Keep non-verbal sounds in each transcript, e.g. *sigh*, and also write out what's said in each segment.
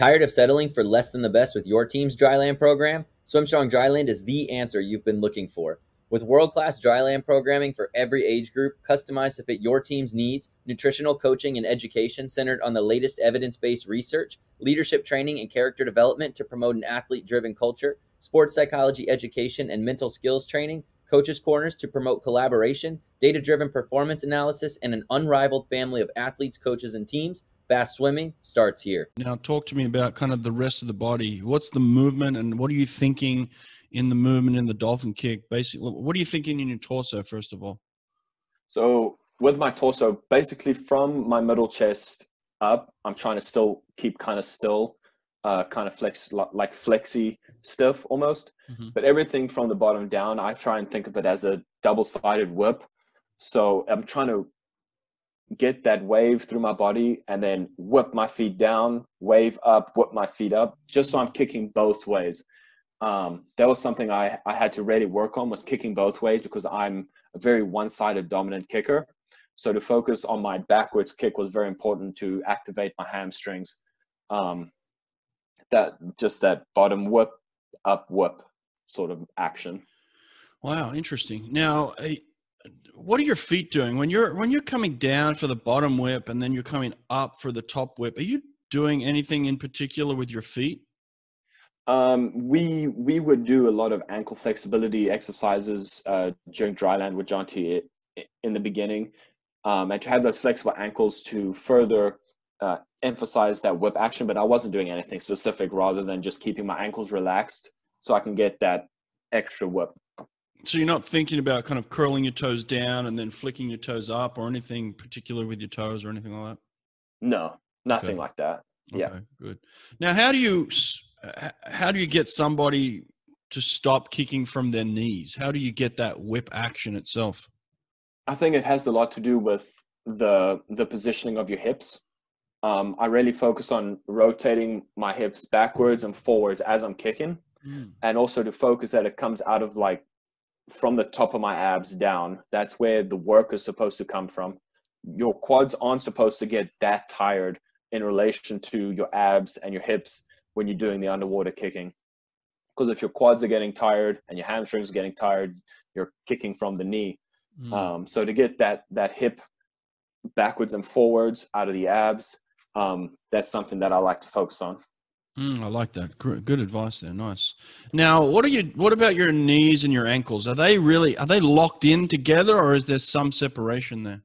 Tired of settling for less than the best with your team's dryland program? SwimStrong Dryland is the answer you've been looking for. With world class dryland programming for every age group, customized to fit your team's needs, nutritional coaching and education centered on the latest evidence based research, leadership training and character development to promote an athlete driven culture, sports psychology education and mental skills training, coaches' corners to promote collaboration, data driven performance analysis, and an unrivaled family of athletes, coaches, and teams. Fast swimming starts here. Now, talk to me about kind of the rest of the body. What's the movement and what are you thinking in the movement in the dolphin kick? Basically, what are you thinking in your torso, first of all? So, with my torso, basically from my middle chest up, I'm trying to still keep kind of still, uh, kind of flex, like flexy stiff almost. Mm-hmm. But everything from the bottom down, I try and think of it as a double sided whip. So, I'm trying to get that wave through my body and then whip my feet down, wave up, whip my feet up, just so I'm kicking both ways. Um, that was something I, I had to really work on was kicking both ways because I'm a very one-sided dominant kicker. So to focus on my backwards kick was very important to activate my hamstrings. Um, that just that bottom whip, up whip sort of action. Wow, interesting. Now, what are your feet doing when you're when you're coming down for the bottom whip and then you're coming up for the top whip? Are you doing anything in particular with your feet? Um, we we would do a lot of ankle flexibility exercises uh, during dryland with Jonty in the beginning, um, and to have those flexible ankles to further uh, emphasize that whip action. But I wasn't doing anything specific, rather than just keeping my ankles relaxed so I can get that extra whip. So you're not thinking about kind of curling your toes down and then flicking your toes up or anything particular with your toes or anything like that? No, nothing okay. like that. Yeah. Okay, good. Now, how do you how do you get somebody to stop kicking from their knees? How do you get that whip action itself? I think it has a lot to do with the the positioning of your hips. Um, I really focus on rotating my hips backwards and forwards as I'm kicking, mm. and also to focus that it comes out of like from the top of my abs down. That's where the work is supposed to come from. Your quads aren't supposed to get that tired in relation to your abs and your hips when you're doing the underwater kicking. Because if your quads are getting tired and your hamstrings are getting tired, you're kicking from the knee. Mm. Um, so to get that that hip backwards and forwards out of the abs, um, that's something that I like to focus on. Mm, I like that. Good advice there. Nice. Now, what are you? What about your knees and your ankles? Are they really? Are they locked in together, or is there some separation there?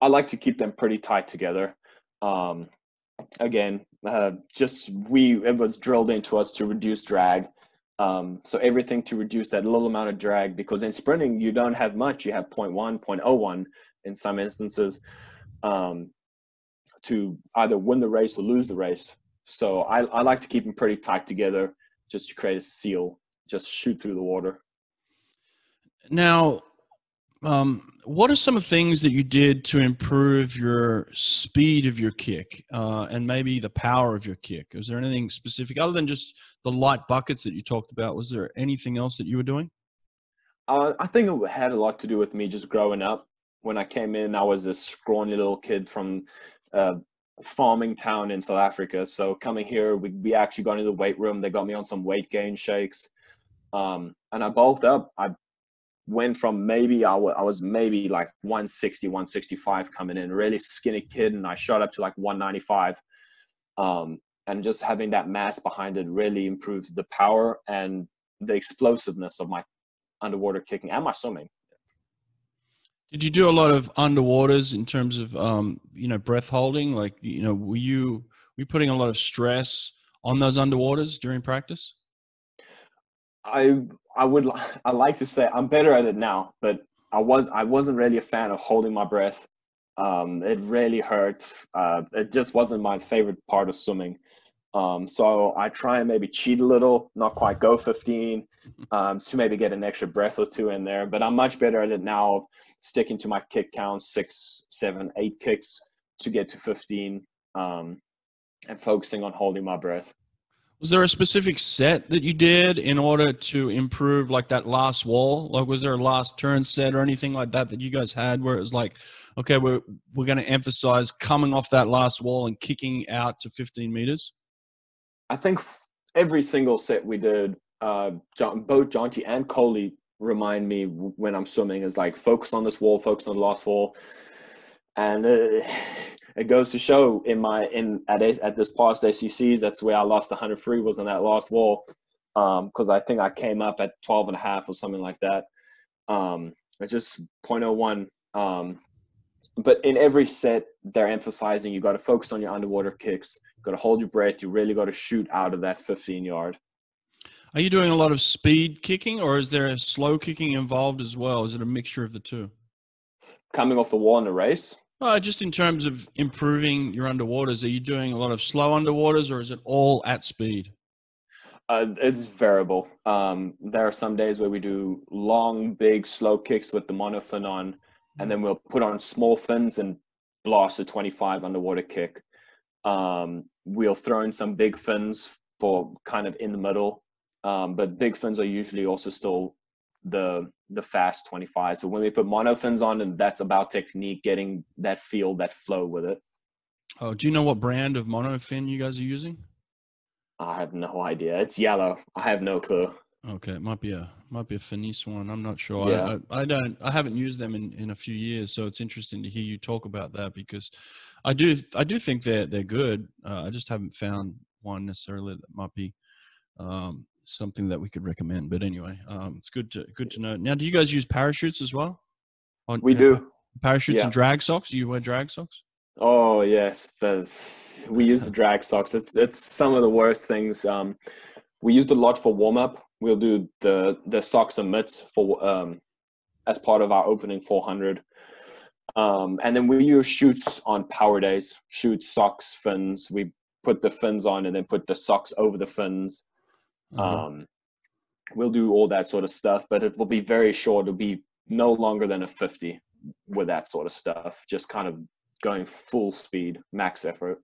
I like to keep them pretty tight together. Um, again, uh, just we it was drilled into us to reduce drag. Um, so everything to reduce that little amount of drag because in sprinting you don't have much. You have 0.1, 0.01 in some instances um, to either win the race or lose the race. So I, I like to keep them pretty tight together just to create a seal, just shoot through the water. Now, um, what are some of the things that you did to improve your speed of your kick uh, and maybe the power of your kick? Is there anything specific other than just the light buckets that you talked about? Was there anything else that you were doing? Uh, I think it had a lot to do with me just growing up. When I came in, I was a scrawny little kid from uh, farming town in South Africa. So coming here, we, we actually got into the weight room. They got me on some weight gain shakes. Um, and I bulked up. I went from maybe I, w- I was maybe like 160, 165 coming in, really skinny kid. And I shot up to like 195. Um, and just having that mass behind it really improves the power and the explosiveness of my underwater kicking and my swimming. Did you do a lot of underwaters in terms of um, you know breath holding? Like you know, were you were you putting a lot of stress on those underwaters during practice? I I would *laughs* I like to say I'm better at it now, but I was I wasn't really a fan of holding my breath. Um, it really hurt. Uh, it just wasn't my favorite part of swimming. Um, so I try and maybe cheat a little, not quite go 15, *laughs* um, to maybe get an extra breath or two in there. But I'm much better at it now, sticking to my kick count, six, seven, eight kicks to get to 15, um, and focusing on holding my breath. Was there a specific set that you did in order to improve like that last wall? Like was there a last turn set or anything like that that you guys had where it was like, okay, we're we're going to emphasize coming off that last wall and kicking out to 15 meters? I think every single set we did, uh, John, both Jonty and Coley remind me when I'm swimming is like focus on this wall, focus on the last wall, and uh, it goes to show in my in at at this past ACCs that's where I lost 100 free was on that last wall because um, I think I came up at 12 and a half or something like that. Um, it's just 0.01. Um, but in every set, they're emphasizing you got to focus on your underwater kicks. Got to hold your breath. You really got to shoot out of that 15 yard. Are you doing a lot of speed kicking, or is there a slow kicking involved as well? Is it a mixture of the two? Coming off the wall in a race. Uh, just in terms of improving your underwaters, are you doing a lot of slow underwaters, or is it all at speed? Uh, it's variable. Um, there are some days where we do long, big, slow kicks with the monofin on, and then we'll put on small fins and blast a 25 underwater kick. Um, we'll throw in some big fins for kind of in the middle, um, but big fins are usually also still the the fast 25s. But when we put mono fins on, and that's about technique, getting that feel, that flow with it. Oh, do you know what brand of mono fin you guys are using? I have no idea. It's yellow. I have no clue. Okay, it might be a might be a Finis one. I'm not sure. Yeah. I, I, I, don't. I haven't used them in, in a few years, so it's interesting to hear you talk about that because I do I do think they're they're good. Uh, I just haven't found one necessarily that might be um, something that we could recommend. But anyway, um, it's good to good to know. Now, do you guys use parachutes as well? On, we do parachutes yeah. and drag socks. Do you wear drag socks? Oh yes, that's we use the drag socks. It's it's some of the worst things. Um, we used a lot for warm up. We'll do the the socks and mitts for um, as part of our opening 400. Um, and then we use chutes on power days. chute socks, fins. We put the fins on and then put the socks over the fins. Mm-hmm. Um, we'll do all that sort of stuff, but it will be very short. It'll be no longer than a 50 with that sort of stuff. Just kind of going full speed, max effort.